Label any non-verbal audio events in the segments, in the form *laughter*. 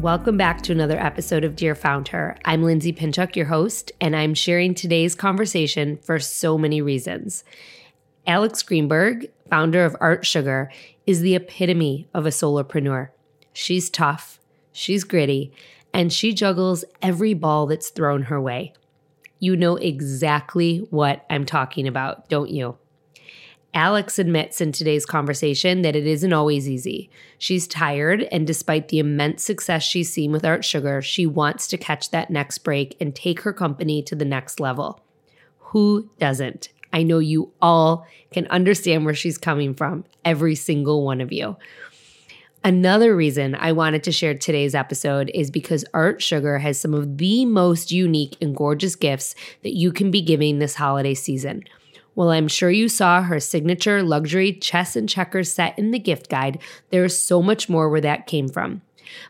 Welcome back to another episode of Dear Founder. I'm Lindsay Pinchuk, your host, and I'm sharing today's conversation for so many reasons. Alex Greenberg, founder of Art Sugar, is the epitome of a solopreneur. She's tough, she's gritty, and she juggles every ball that's thrown her way. You know exactly what I'm talking about, don't you? Alex admits in today's conversation that it isn't always easy. She's tired, and despite the immense success she's seen with Art Sugar, she wants to catch that next break and take her company to the next level. Who doesn't? I know you all can understand where she's coming from, every single one of you. Another reason I wanted to share today's episode is because Art Sugar has some of the most unique and gorgeous gifts that you can be giving this holiday season. Well, I'm sure you saw her signature luxury chess and checkers set in the gift guide. There is so much more where that came from.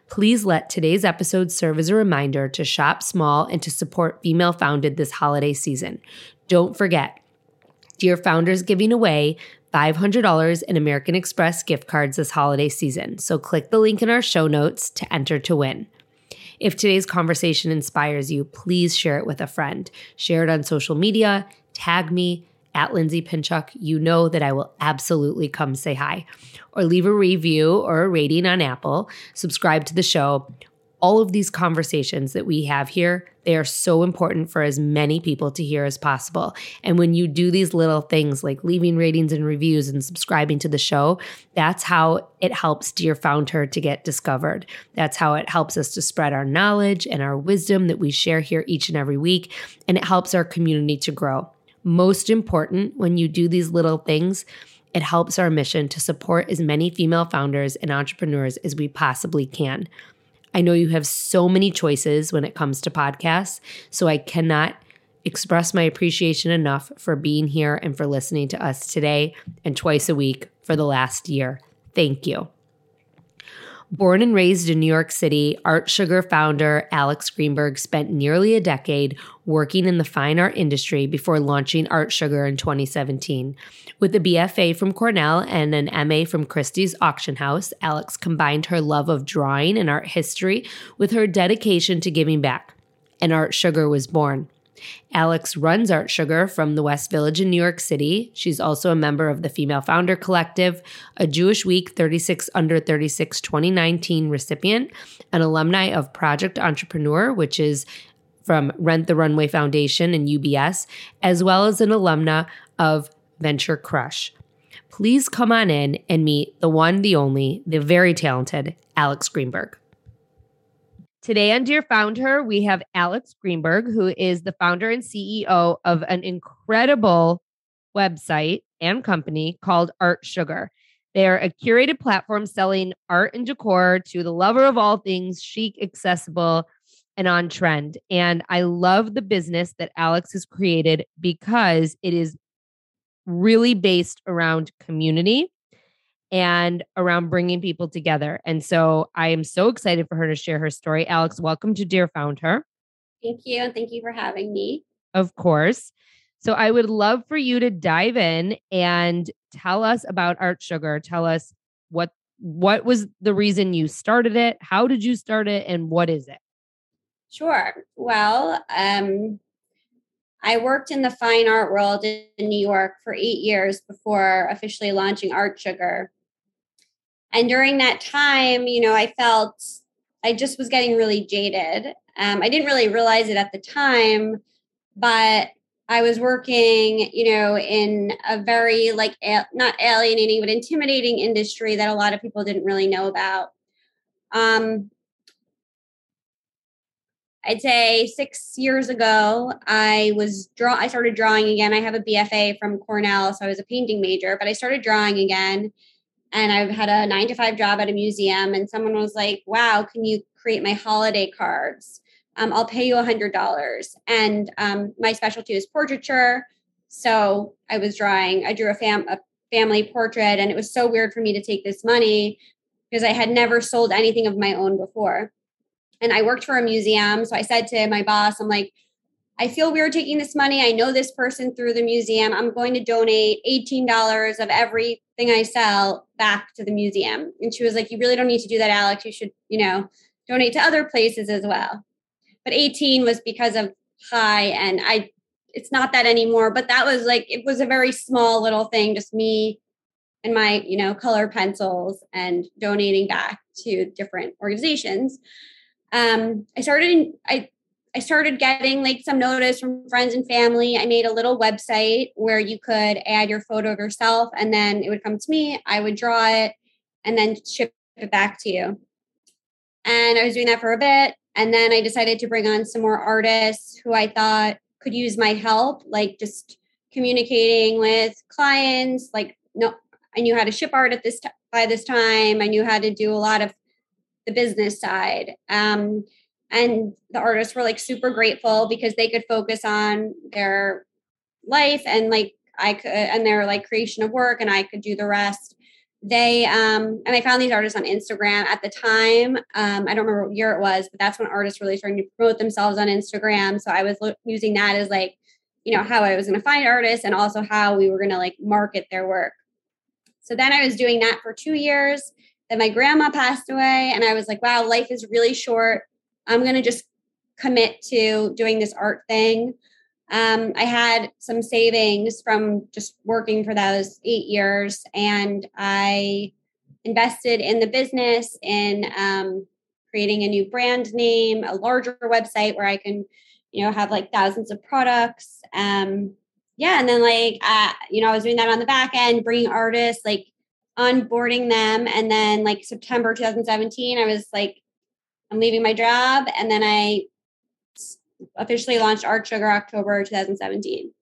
Please let today's episode serve as a reminder to shop small and to support female founded this holiday season. Don't forget, Dear Founders giving away $500 in American Express gift cards this holiday season. So click the link in our show notes to enter to win. If today's conversation inspires you, please share it with a friend. Share it on social media, tag me, at Lindsay Pinchuk, you know that I will absolutely come say hi. Or leave a review or a rating on Apple, subscribe to the show. All of these conversations that we have here, they are so important for as many people to hear as possible. And when you do these little things like leaving ratings and reviews and subscribing to the show, that's how it helps Dear Founder to get discovered. That's how it helps us to spread our knowledge and our wisdom that we share here each and every week. And it helps our community to grow most important when you do these little things, it helps our mission to support as many female founders and entrepreneurs as we possibly can. I know you have so many choices when it comes to podcasts, so I cannot express my appreciation enough for being here and for listening to us today and twice a week for the last year. Thank you. Born and raised in New York City, Art Sugar founder Alex Greenberg spent nearly a decade working in the fine art industry before launching Art Sugar in 2017. With a BFA from Cornell and an MA from Christie's Auction House, Alex combined her love of drawing and art history with her dedication to giving back. And Art Sugar was born. Alex runs Art Sugar from the West Village in New York City. She's also a member of the Female Founder Collective, a Jewish Week 36 Under 36 2019 recipient, an alumni of Project Entrepreneur, which is from Rent the Runway Foundation and UBS, as well as an alumna of Venture Crush. Please come on in and meet the one, the only, the very talented Alex Greenberg. Today on Dear Founder, we have Alex Greenberg, who is the founder and CEO of an incredible website and company called Art Sugar. They're a curated platform selling art and decor to the lover of all things chic, accessible, and on trend. And I love the business that Alex has created because it is really based around community and around bringing people together. And so I am so excited for her to share her story. Alex, welcome to Dear Founder. Thank you. And thank you for having me. Of course. So I would love for you to dive in and tell us about Art Sugar. Tell us what what was the reason you started it? How did you start it and what is it? Sure. Well, um I worked in the fine art world in New York for 8 years before officially launching Art Sugar. And during that time, you know, I felt I just was getting really jaded. Um, I didn't really realize it at the time, but I was working, you know, in a very like not alienating but intimidating industry that a lot of people didn't really know about. Um, I'd say six years ago, I was draw. I started drawing again. I have a BFA from Cornell, so I was a painting major, but I started drawing again. And I've had a nine to five job at a museum, and someone was like, "Wow, can you create my holiday cards? Um, I'll pay you a hundred dollars." And um, my specialty is portraiture, so I was drawing. I drew a, fam- a family portrait, and it was so weird for me to take this money because I had never sold anything of my own before and I worked for a museum. So I said to my boss, I'm like, I feel weird taking this money. I know this person through the museum. I'm going to donate $18 of everything I sell back to the museum. And she was like, You really don't need to do that, Alex. You should, you know, donate to other places as well. But 18 was because of chai and I it's not that anymore, but that was like it was a very small little thing, just me and my, you know, color pencils and donating back to different organizations um, I started I I started getting like some notice from friends and family. I made a little website where you could add your photo of yourself and then it would come to me. I would draw it and then ship it back to you. And I was doing that for a bit. And then I decided to bring on some more artists who I thought could use my help, like just communicating with clients. Like, no, I knew how to ship art at this t- by this time. I knew how to do a lot of the business side. Um, and the artists were like super grateful because they could focus on their life and like I could and their like creation of work and I could do the rest. They um and I found these artists on Instagram at the time. Um, I don't remember what year it was, but that's when artists really started to promote themselves on Instagram. So I was lo- using that as like, you know, how I was going to find artists and also how we were going to like market their work. So then I was doing that for two years Then my grandma passed away and i was like wow life is really short i'm going to just commit to doing this art thing um, i had some savings from just working for those eight years and i invested in the business in um, creating a new brand name a larger website where i can you know have like thousands of products um, yeah and then like uh, you know i was doing that on the back end bringing artists like onboarding them. And then like September 2017, I was like, I'm leaving my job. And then I officially launched Art Sugar October 2017.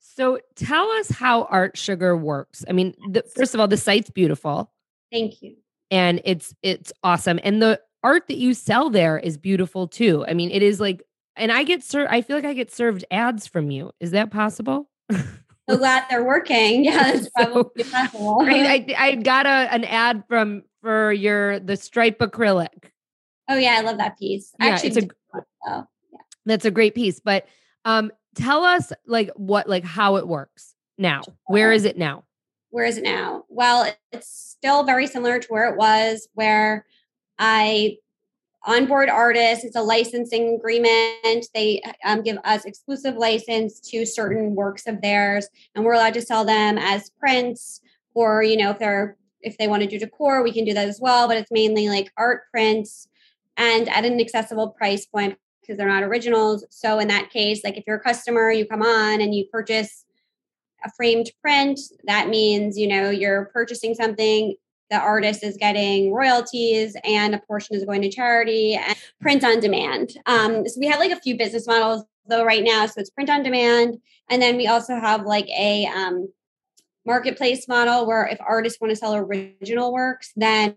So tell us how Art Sugar works. I mean, the, first of all, the site's beautiful. Thank you. And it's it's awesome. And the art that you sell there is beautiful too. I mean, it is like and I get served I feel like I get served ads from you. Is that possible? so glad they're working. *laughs* Yeah, *laughs* that's probably so. Right, I, *laughs* I got a, an ad from for your the stripe acrylic. Oh yeah, I love that piece. Yeah, Actually, it's a, oh, yeah. That's a great piece. But um, tell us like what like how it works now. Where is it now? Where is it now? Well, it's still very similar to where it was, where I onboard artists. It's a licensing agreement. They um, give us exclusive license to certain works of theirs, and we're allowed to sell them as prints. Or you know, if they're if they want to do decor, we can do that as well. But it's mainly like art prints and at an accessible price point because they're not originals. So in that case, like if you're a customer, you come on and you purchase a framed print, that means you know you're purchasing something the artist is getting royalties and a portion is going to charity and print on demand. Um, so we have like a few business models though right now. So it's print on demand. And then we also have like a um, marketplace model where if artists want to sell original works, then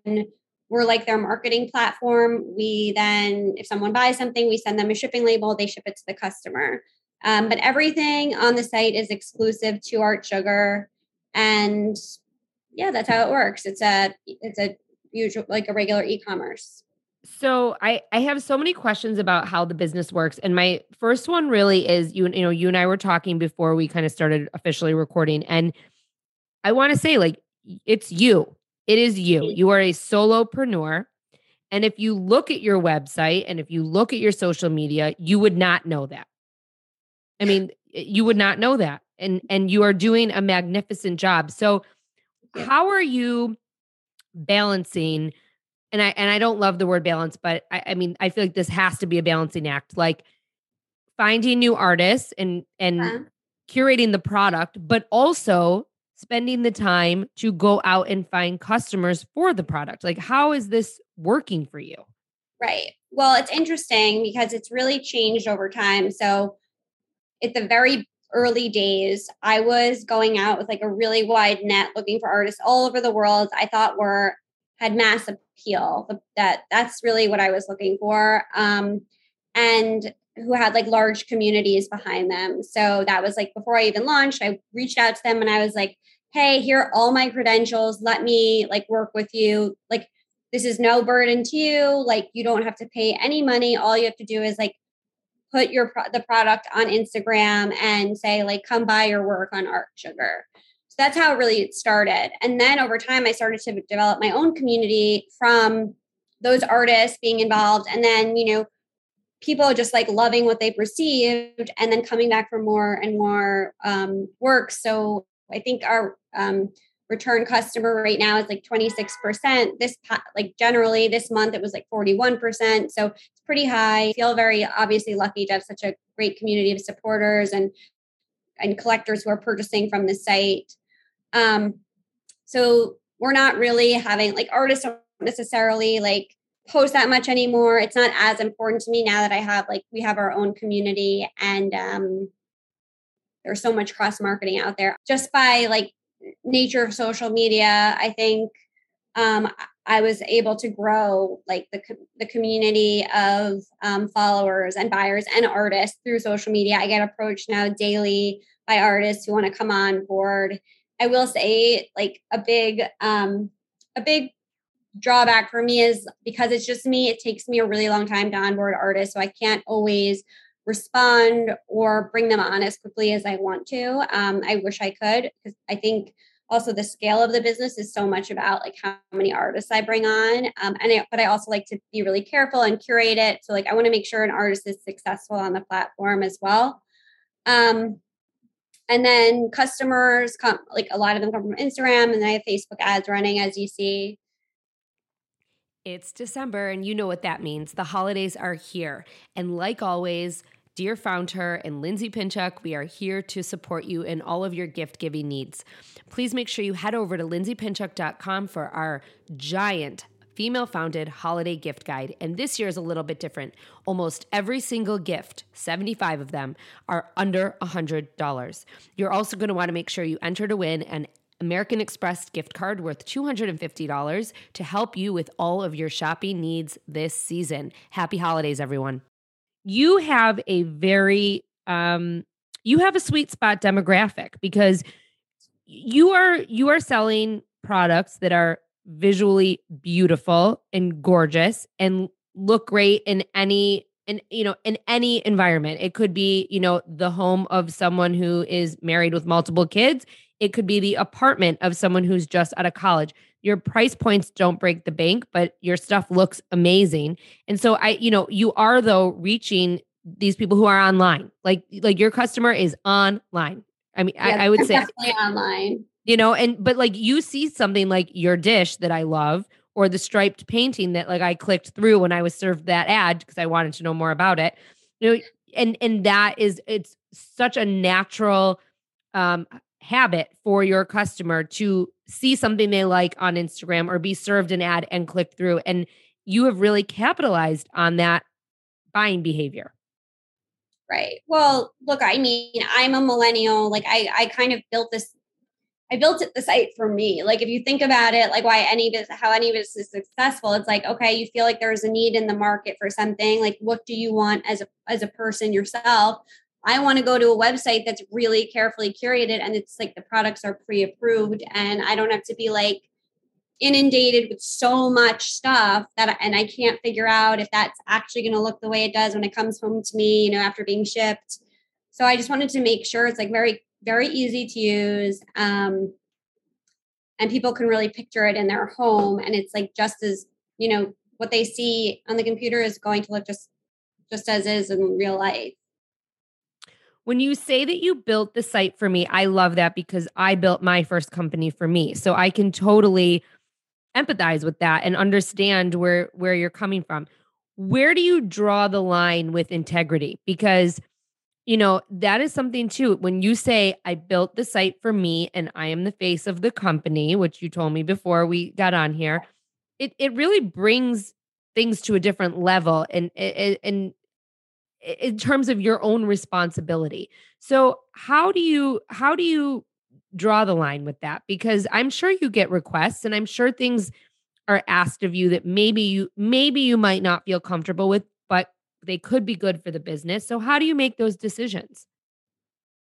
we're like their marketing platform. We then, if someone buys something, we send them a shipping label, they ship it to the customer. Um, but everything on the site is exclusive to Art Sugar. And yeah, that's how it works. It's a it's a usual like a regular e-commerce. So I I have so many questions about how the business works and my first one really is you you know you and I were talking before we kind of started officially recording and I want to say like it's you. It is you. You are a solopreneur. And if you look at your website and if you look at your social media, you would not know that. I mean, you would not know that. And and you are doing a magnificent job. So how are you balancing and I and I don't love the word balance, but I, I mean I feel like this has to be a balancing act. Like finding new artists and and uh-huh. curating the product, but also spending the time to go out and find customers for the product. Like how is this working for you? Right. Well, it's interesting because it's really changed over time. So at the very early days, I was going out with like a really wide net looking for artists all over the world I thought were had mass appeal. That that's really what I was looking for. Um, and who had like large communities behind them. So that was like before I even launched, I reached out to them and I was like, "Hey, here are all my credentials. Let me like work with you. Like this is no burden to you. Like you don't have to pay any money. All you have to do is like put your the product on Instagram and say like come buy your work on Art Sugar. So that's how it really started. And then over time I started to develop my own community from those artists being involved and then, you know, people just like loving what they've received and then coming back for more and more um, work. So I think our um, return customer right now is like 26%. This like generally this month it was like 41%. So it's pretty high. I feel very obviously lucky to have such a great community of supporters and and collectors who are purchasing from the site. Um, so we're not really having like artists don't necessarily like post that much anymore. It's not as important to me now that I have like we have our own community and um there's so much cross marketing out there just by like nature of social media, I think um, I was able to grow like the the community of um, followers and buyers and artists through social media. I get approached now daily by artists who want to come on board. I will say, like a big um, a big drawback for me is because it's just me. It takes me a really long time to onboard artists, so I can't always respond or bring them on as quickly as I want to. Um, I wish I could because I think also the scale of the business is so much about like how many artists I bring on. Um, and I, but I also like to be really careful and curate it. So like I want to make sure an artist is successful on the platform as well. Um, and then customers come like a lot of them come from Instagram and I have Facebook ads running as you see. It's December, and you know what that means. The holidays are here. And like always, Dear Founder and Lindsay Pinchuk, we are here to support you in all of your gift giving needs. Please make sure you head over to lindsaypinchuk.com for our giant female founded holiday gift guide. And this year is a little bit different. Almost every single gift, 75 of them, are under $100. You're also going to want to make sure you enter to win an American Express gift card worth $250 to help you with all of your shopping needs this season. Happy holidays, everyone. You have a very, um, you have a sweet spot demographic because you are you are selling products that are visually beautiful and gorgeous and look great in any in you know in any environment it could be you know the home of someone who is married with multiple kids it could be the apartment of someone who's just out of college. Your price points don't break the bank, but your stuff looks amazing. And so I, you know, you are though reaching these people who are online. Like like your customer is online. I mean, I, I, would say definitely online. You know, and but like you see something like your dish that I love or the striped painting that like I clicked through when I was served that ad because I wanted to know more about it. You know, and and that is it's such a natural um habit for your customer to see something they like on Instagram or be served an ad and click through. And you have really capitalized on that buying behavior. Right. Well, look, I mean, I'm a millennial. Like I, I kind of built this, I built it the site for me. Like if you think about it, like why any of this, how any of this is successful, it's like, okay, you feel like there's a need in the market for something. Like what do you want as a as a person yourself? I want to go to a website that's really carefully curated and it's like the products are pre approved and I don't have to be like inundated with so much stuff that and I can't figure out if that's actually going to look the way it does when it comes home to me, you know, after being shipped. So I just wanted to make sure it's like very very easy to use um and people can really picture it in their home and it's like just as, you know, what they see on the computer is going to look just just as is in real life. When you say that you built the site for me, I love that because I built my first company for me. So I can totally empathize with that and understand where where you're coming from. Where do you draw the line with integrity? Because you know, that is something too. When you say, I built the site for me and I am the face of the company, which you told me before we got on here, it, it really brings things to a different level and, and, in terms of your own responsibility. So how do you how do you draw the line with that? Because I'm sure you get requests and I'm sure things are asked of you that maybe you maybe you might not feel comfortable with, but they could be good for the business. So how do you make those decisions?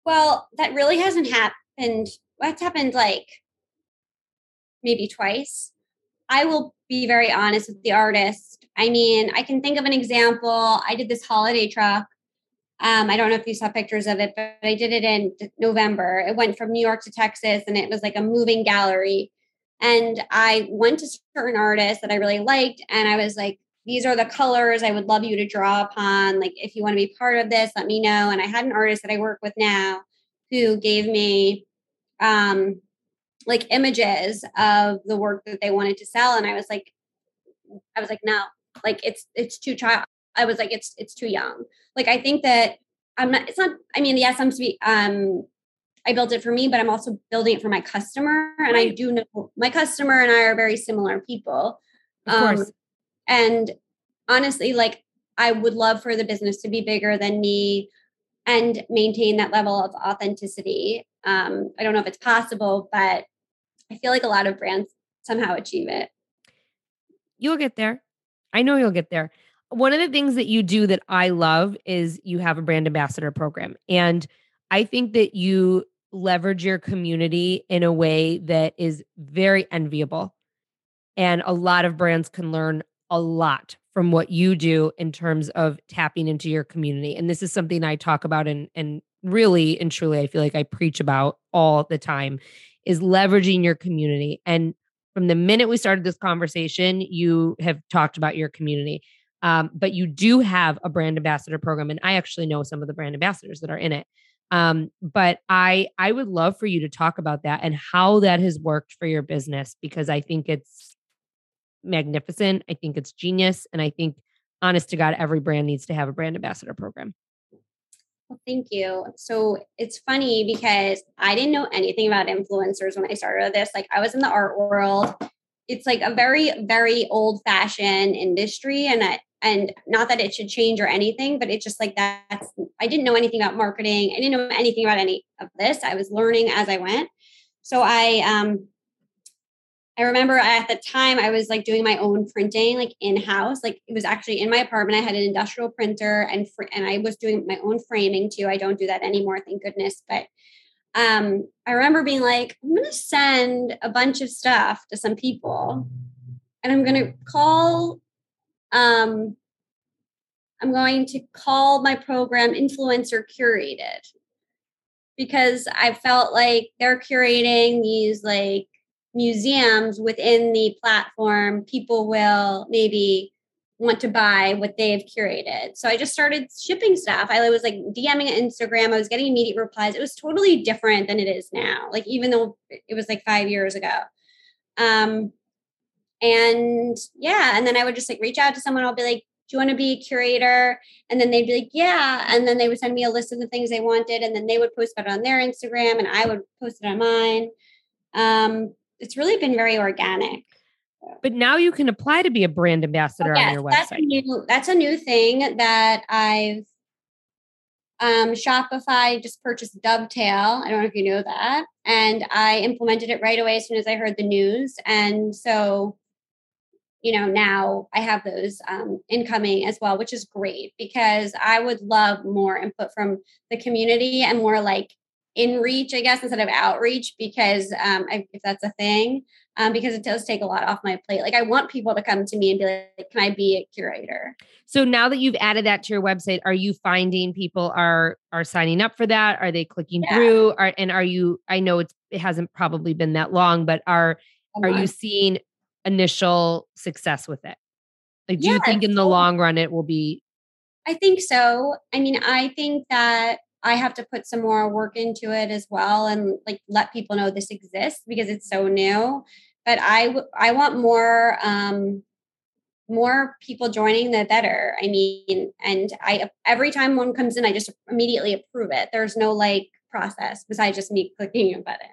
Well, that really hasn't happened. What's happened like maybe twice. I will be very honest with the artist. I mean, I can think of an example. I did this holiday truck. Um, I don't know if you saw pictures of it, but I did it in November. It went from New York to Texas and it was like a moving gallery. And I went to certain artists that I really liked, and I was like, these are the colors I would love you to draw upon. Like, if you want to be part of this, let me know. And I had an artist that I work with now who gave me um, like images of the work that they wanted to sell. And I was like, I was like, no, like it's it's too child. I was like, it's it's too young. Like I think that I'm not. It's not. I mean, yes, I'm sweet. Um, I built it for me, but I'm also building it for my customer. And I do know my customer and I are very similar people. Of um, course. And honestly, like I would love for the business to be bigger than me and maintain that level of authenticity. Um, I don't know if it's possible, but I feel like a lot of brands somehow achieve it. You'll get there. I know you'll get there. One of the things that you do that I love is you have a brand ambassador program. And I think that you leverage your community in a way that is very enviable. And a lot of brands can learn a lot from what you do in terms of tapping into your community. And this is something I talk about and and really and truly I feel like I preach about all the time is leveraging your community. And from the minute we started this conversation, you have talked about your community. Um, but you do have a brand ambassador program, and I actually know some of the brand ambassadors that are in it. Um, but I I would love for you to talk about that and how that has worked for your business because I think it's magnificent. I think it's genius, and I think honest to God, every brand needs to have a brand ambassador program. Well, thank you. So it's funny because I didn't know anything about influencers when I started this. Like I was in the art world. It's like a very, very old fashioned industry. And I, and not that it should change or anything, but it's just like that's I didn't know anything about marketing. I didn't know anything about any of this. I was learning as I went. So I um I remember at the time I was like doing my own printing, like in house. Like it was actually in my apartment. I had an industrial printer, and fr- and I was doing my own framing too. I don't do that anymore, thank goodness. But um, I remember being like, I'm to send a bunch of stuff to some people, and I'm to call. Um, I'm going to call my program influencer curated because I felt like they're curating these like museums within the platform, people will maybe want to buy what they've curated. So I just started shipping stuff. I was like DMing at Instagram. I was getting immediate replies. It was totally different than it is now. Like even though it was like five years ago. Um, and yeah, and then I would just like reach out to someone. I'll be like, "Do you want to be a curator?" And then they'd be like, "Yeah." And then they would send me a list of the things they wanted, and then they would post about it on their Instagram, and I would post it on mine. Um, it's really been very organic. But now you can apply to be a brand ambassador oh, yes, on your website. That's a, new, that's a new thing that I've um, Shopify just purchased Dovetale. I don't know if you know that. And I implemented it right away as soon as I heard the news. And so, you know, now I have those um, incoming as well, which is great because I would love more input from the community and more like in reach, I guess, instead of outreach, because um, I, if that's a thing, um, because it does take a lot off my plate. Like I want people to come to me and be like, "Can I be a curator?" So now that you've added that to your website, are you finding people are are signing up for that? Are they clicking yeah. through? Are and are you? I know it's it hasn't probably been that long, but are are you seeing initial success with it? Like, do yeah, you think in the long run it will be? I think so. I mean, I think that I have to put some more work into it as well and like let people know this exists because it's so new. But I I want more um more people joining the better i mean and i every time one comes in i just immediately approve it. There's no like process besides just me clicking a button.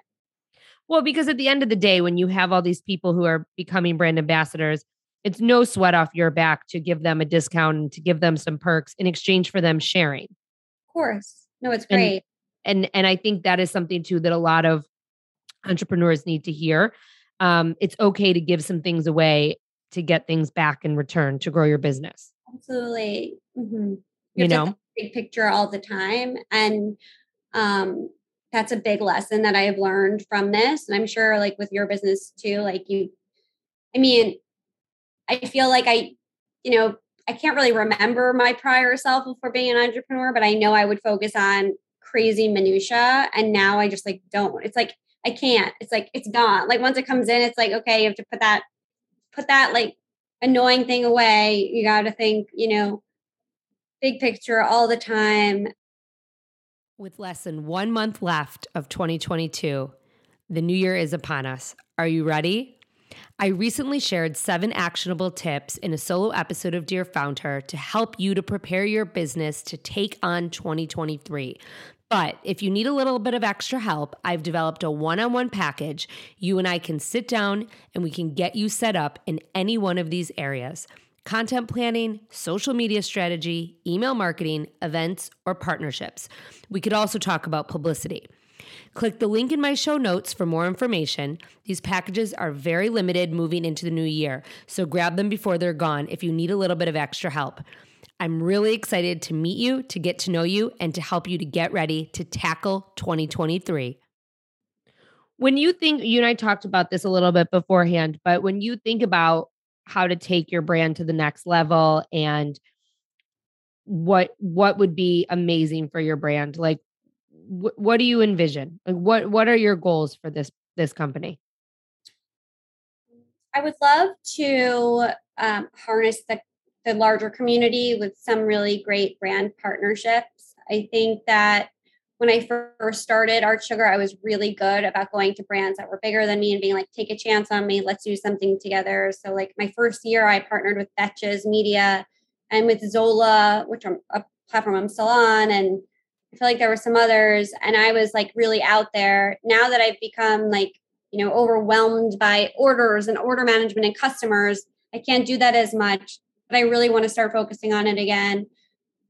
Well because at the end of the day when you have all these people who are becoming brand ambassadors it's no sweat off your back to give them a discount and to give them some perks in exchange for them sharing. Of course no it's great and and, and i think that is something too that a lot of entrepreneurs need to hear um, it's okay to give some things away to get things back in return to grow your business. Absolutely. Mm-hmm. You, you know, big picture all the time. And um, that's a big lesson that I have learned from this. And I'm sure, like, with your business too, like, you, I mean, I feel like I, you know, I can't really remember my prior self before being an entrepreneur, but I know I would focus on crazy minutia. And now I just like don't. It's like I can't. It's like it's gone. Like once it comes in, it's like okay, you have to put that put that like annoying thing away. You got to think, you know, big picture all the time. With less than one month left of 2022, the new year is upon us. Are you ready? I recently shared seven actionable tips in a solo episode of Dear Founder to help you to prepare your business to take on 2023. But if you need a little bit of extra help, I've developed a one on one package. You and I can sit down and we can get you set up in any one of these areas content planning, social media strategy, email marketing, events, or partnerships. We could also talk about publicity. Click the link in my show notes for more information. These packages are very limited moving into the new year, so grab them before they're gone if you need a little bit of extra help. I'm really excited to meet you, to get to know you, and to help you to get ready to tackle 2023. When you think, you and I talked about this a little bit beforehand, but when you think about how to take your brand to the next level and what what would be amazing for your brand like wh- what do you envision like what what are your goals for this this company i would love to um, harness the the larger community with some really great brand partnerships. I think that when I first started Art Sugar, I was really good about going to brands that were bigger than me and being like, take a chance on me, let's do something together. So, like my first year, I partnered with Betches Media and with Zola, which I'm a platform I'm still on, and I feel like there were some others. And I was like really out there. Now that I've become like, you know, overwhelmed by orders and order management and customers, I can't do that as much but I really want to start focusing on it again.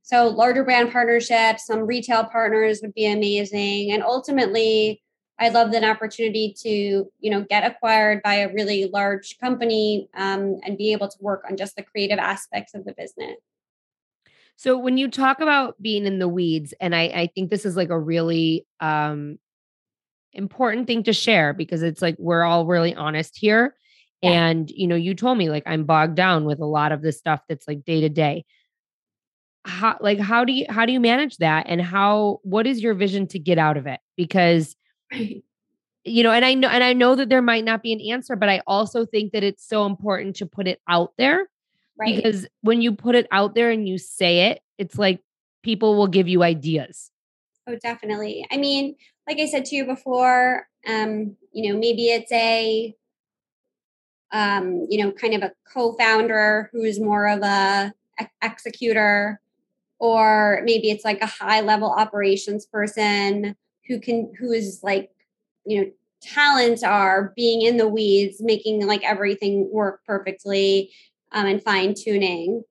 So larger brand partnerships, some retail partners would be amazing. And ultimately, I love an opportunity to, you know, get acquired by a really large company um, and be able to work on just the creative aspects of the business. So when you talk about being in the weeds, and I, I think this is like a really um, important thing to share because it's like we're all really honest here. And, you know, you told me like I'm bogged down with a lot of this stuff that's like day to day. How like how do you how do you manage that and how what is your vision to get out of it? Because you know, and I know and I know that there might not be an answer, but I also think that it's so important to put it out there. Right. Because when you put it out there and you say it, it's like people will give you ideas. Oh, definitely. I mean, like I said to you before, um, you know, maybe it's a um, you know, kind of a co-founder who's more of a executor, or maybe it's like a high level operations person who can who is like, you know, talents are being in the weeds, making like everything work perfectly um, and fine tuning.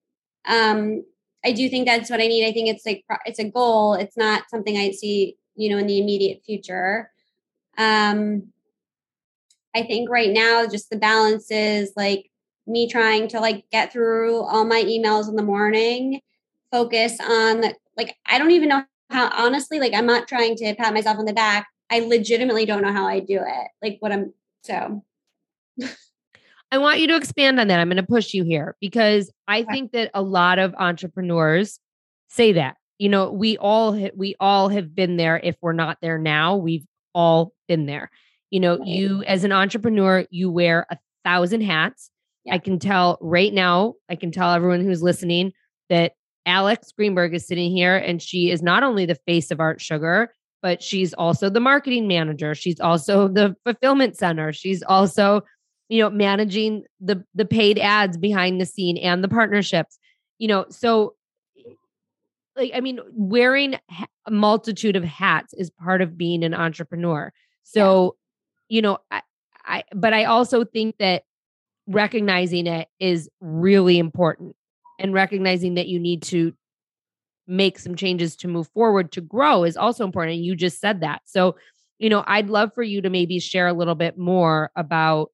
Um, I do think that's what I need. I think it's like it's a goal. It's not something I see, you know, in the immediate future. Um, I think right now, just the balance is like me trying to like get through all my emails in the morning, focus on like, I don't even know how, honestly, like, I'm not trying to pat myself on the back. I legitimately don't know how I do it. Like, what I'm so. *laughs* I want you to expand on that. I'm going to push you here because I think that a lot of entrepreneurs say that. You know, we all we all have been there if we're not there now, we've all been there. You know, you as an entrepreneur, you wear a thousand hats. Yeah. I can tell right now, I can tell everyone who's listening that Alex Greenberg is sitting here and she is not only the face of Art Sugar, but she's also the marketing manager. She's also the fulfillment center. She's also, you know, managing the the paid ads behind the scene and the partnerships. You know, so like I mean, wearing a multitude of hats is part of being an entrepreneur. So, yeah. you know, I, I but I also think that recognizing it is really important and recognizing that you need to make some changes to move forward to grow is also important and you just said that. So, you know, I'd love for you to maybe share a little bit more about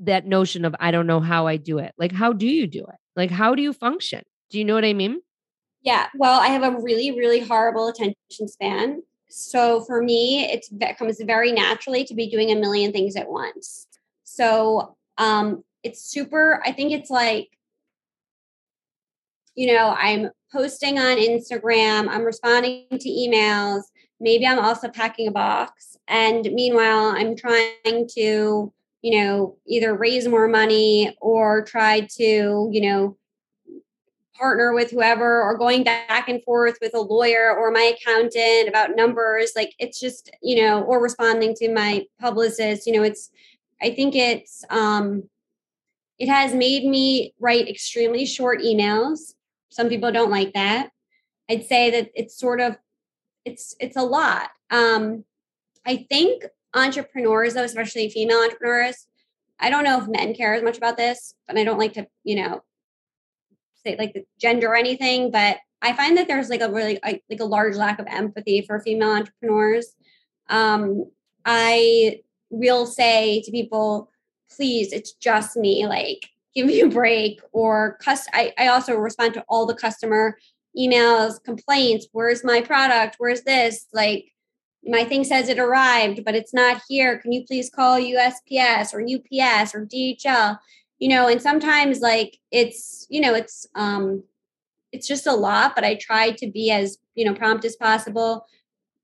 that notion of I don't know how I do it. Like how do you do it? Like how do you function? Do you know what I mean? Yeah. Well, I have a really, really horrible attention span. So for me, it comes very naturally to be doing a million things at once. So um, it's super, I think it's like, you know, I'm posting on Instagram, I'm responding to emails, maybe I'm also packing a box. And meanwhile, I'm trying to, you know, either raise more money or try to, you know, partner with whoever or going back and forth with a lawyer or my accountant about numbers like it's just you know or responding to my publicist you know it's i think it's um it has made me write extremely short emails. Some people don't like that. I'd say that it's sort of it's it's a lot. Um i think entrepreneurs though especially female entrepreneurs i don't know if men care as much about this but i don't like to you know say like the gender or anything, but I find that there's like a really like a large lack of empathy for female entrepreneurs. Um, I will say to people, please, it's just me. Like, give me a break. Or cust- I, I also respond to all the customer emails, complaints. Where's my product? Where's this? Like, my thing says it arrived, but it's not here. Can you please call USPS or UPS or DHL? you know and sometimes like it's you know it's um it's just a lot but i try to be as you know prompt as possible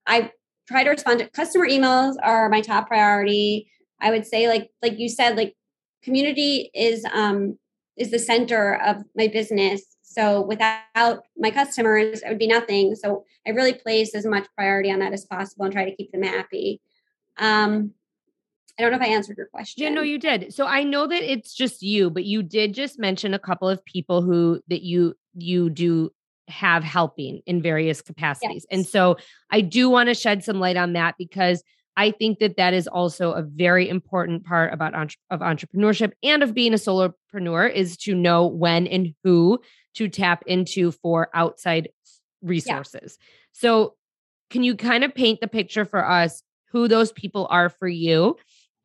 i try to respond to customer emails are my top priority i would say like like you said like community is um is the center of my business so without my customers it would be nothing so i really place as much priority on that as possible and try to keep them happy um I don't know if I answered your question. Yeah, no, you did. So I know that it's just you, but you did just mention a couple of people who that you you do have helping in various capacities. Yes. And so I do want to shed some light on that because I think that that is also a very important part about of entrepreneurship and of being a solopreneur is to know when and who to tap into for outside resources. Yeah. So can you kind of paint the picture for us who those people are for you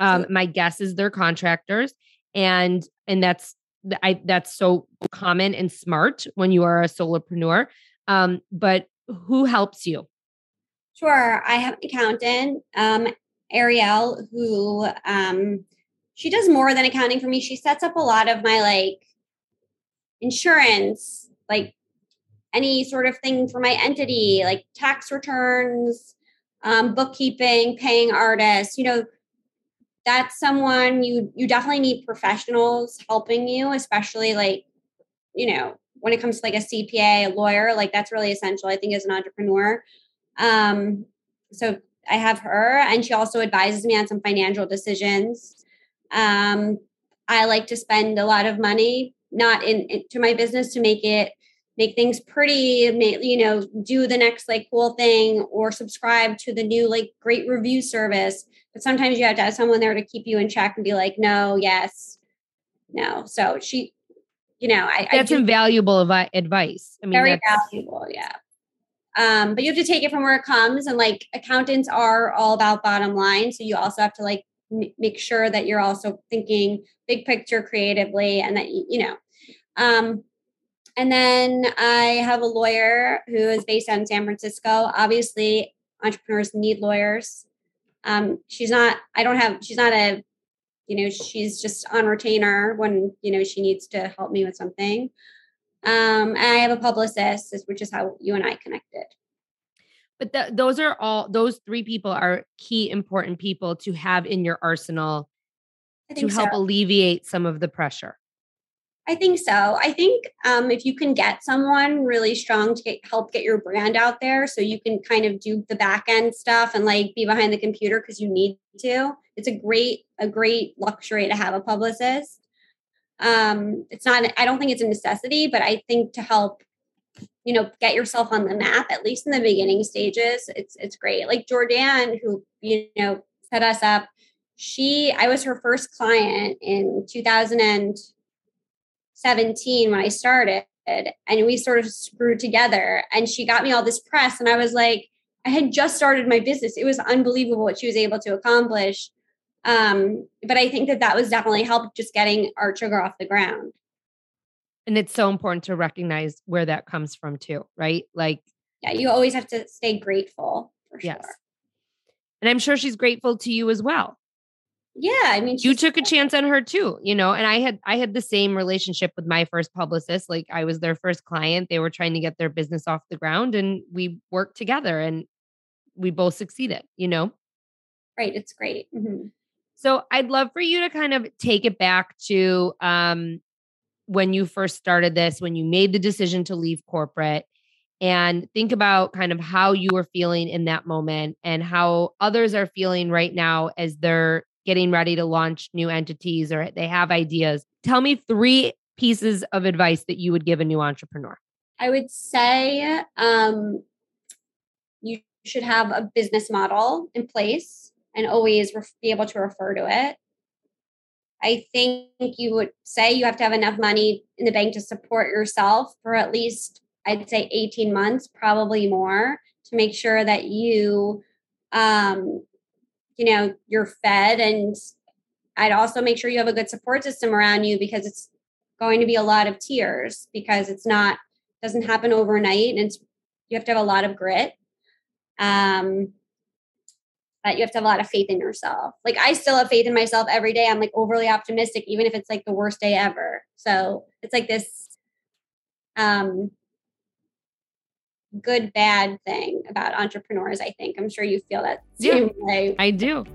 um, my guess is they're contractors, and and that's I that's so common and smart when you are a solopreneur. Um, but who helps you? Sure, I have an accountant, um, Ariel, who um, she does more than accounting for me. She sets up a lot of my like insurance, like any sort of thing for my entity, like tax returns, um, bookkeeping, paying artists, you know, that's someone you you definitely need professionals helping you especially like you know when it comes to like a cpa a lawyer like that's really essential i think as an entrepreneur. Um so i have her and she also advises me on some financial decisions. Um i like to spend a lot of money not in, in to my business to make it make things pretty make, you know do the next like cool thing or subscribe to the new like great review service but sometimes you have to have someone there to keep you in check and be like, no, yes, no. So she, you know, I that's I invaluable advice. I mean, very valuable. Yeah. Um, but you have to take it from where it comes. And like accountants are all about bottom line. So you also have to like make sure that you're also thinking big picture creatively and that, you know, um, and then I have a lawyer who is based in San Francisco. Obviously, entrepreneurs need lawyers. Um, she's not, I don't have, she's not a, you know, she's just on retainer when, you know, she needs to help me with something. Um, I have a publicist, which is how you and I connected. But the, those are all, those three people are key important people to have in your arsenal to help so. alleviate some of the pressure. I think so. I think um, if you can get someone really strong to get, help get your brand out there, so you can kind of do the back end stuff and like be behind the computer because you need to. It's a great a great luxury to have a publicist. Um, it's not. I don't think it's a necessity, but I think to help, you know, get yourself on the map at least in the beginning stages, it's it's great. Like Jordan, who you know set us up. She, I was her first client in 2017 when I started and we sort of screwed together and she got me all this press and I was like I had just started my business. It was unbelievable what she was able to accomplish. Um, but I think that that was definitely helped just getting Art Sugar off the ground. And it's so important to recognize where that comes from too, right? Like, yeah, you always have to stay grateful for yes. sure. And I'm sure she's grateful to you as well yeah i mean you took a chance on her too you know and i had i had the same relationship with my first publicist like i was their first client they were trying to get their business off the ground and we worked together and we both succeeded you know right it's great mm-hmm. so i'd love for you to kind of take it back to um when you first started this when you made the decision to leave corporate and think about kind of how you were feeling in that moment and how others are feeling right now as they're getting ready to launch new entities or they have ideas. Tell me three pieces of advice that you would give a new entrepreneur. I would say um, you should have a business model in place and always be able to refer to it. I think you would say you have to have enough money in the bank to support yourself for at least, I'd say, 18 months, probably more, to make sure that you um, you know you're fed. And i'd also make sure you have a good support system around you because it's going to be a lot of tears because it's not doesn't happen overnight and it's you have to have a lot of grit. Um but you have to have a lot of faith in yourself. Like i still have faith in myself every day. I'm like overly optimistic even if it's like the worst day ever. So it's like this um good bad thing about entrepreneurs i think. I'm sure you feel that yeah, way. I do.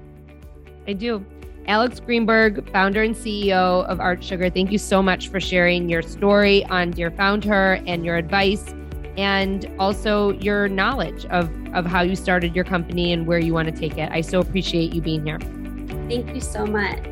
I do. Alex greenberg founder and ceo of art sugar thank you so much for sharing your story on Dear Founder and your advice and also your knowledge of of how you started your company and where you want to take it i so appreciate you being here thank you so much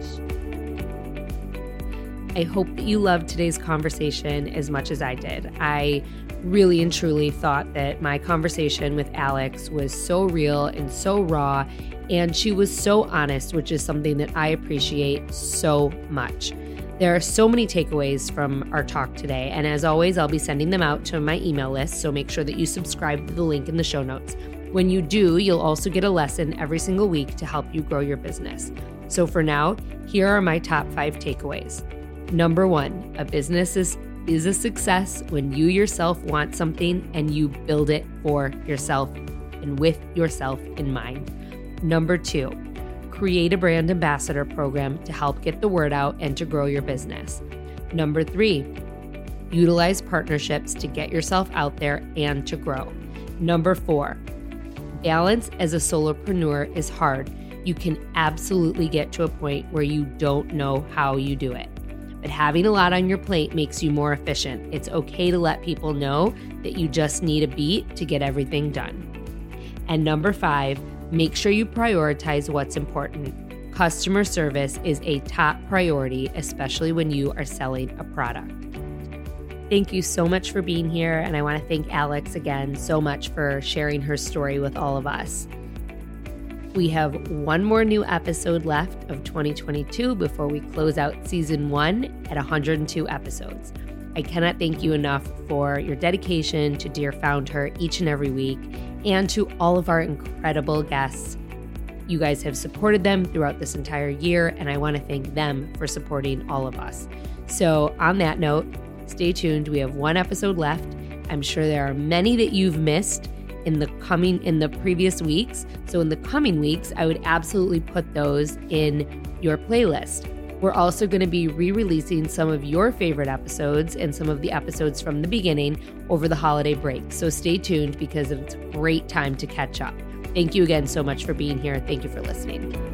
I hope that you loved today's conversation as much as I did. I really and truly thought that my conversation with Alex was so real and so raw, and she was so honest, which is something that I appreciate so much. There are so many takeaways from our talk today, and as always, I'll be sending them out to my email list, so make sure that you subscribe to the link in the show notes. When you do, you'll also get a lesson every single week to help you grow your business. So for now, here are my top five takeaways. Number one, a business is is a success when you yourself want something and you build it for yourself and with yourself in mind. Number two, create a brand ambassador program to help get the word out and to grow your business. Number three, utilize partnerships to get yourself out there and to grow. Number four, balance as a solopreneur is hard. You can absolutely get to a point where you don't know how you do it but having a lot on your plate makes you more efficient. It's okay to let people know that you just need a beat to get everything done. And number five, make sure you prioritize what's important. Customer service is a top priority, especially when you are selling a product. Thank you so much for being here. And I want to thank Alex again so much for sharing her story with all of us. We have one more new episode left of 2022 before we close out season one at 102 episodes. I cannot thank you enough for your dedication to Dear Founder each and every week and to all of our incredible guests. You guys have supported them throughout this entire year, and I want to thank them for supporting all of us. So, on that note, stay tuned. We have one episode left. I'm sure there are many that you've missed in the coming in the previous weeks. So in the coming weeks, I would absolutely put those in your playlist. We're also going to be re releasing some of your favorite episodes and some of the episodes from the beginning over the holiday break. So stay tuned because it's a great time to catch up. Thank you again so much for being here. Thank you for listening.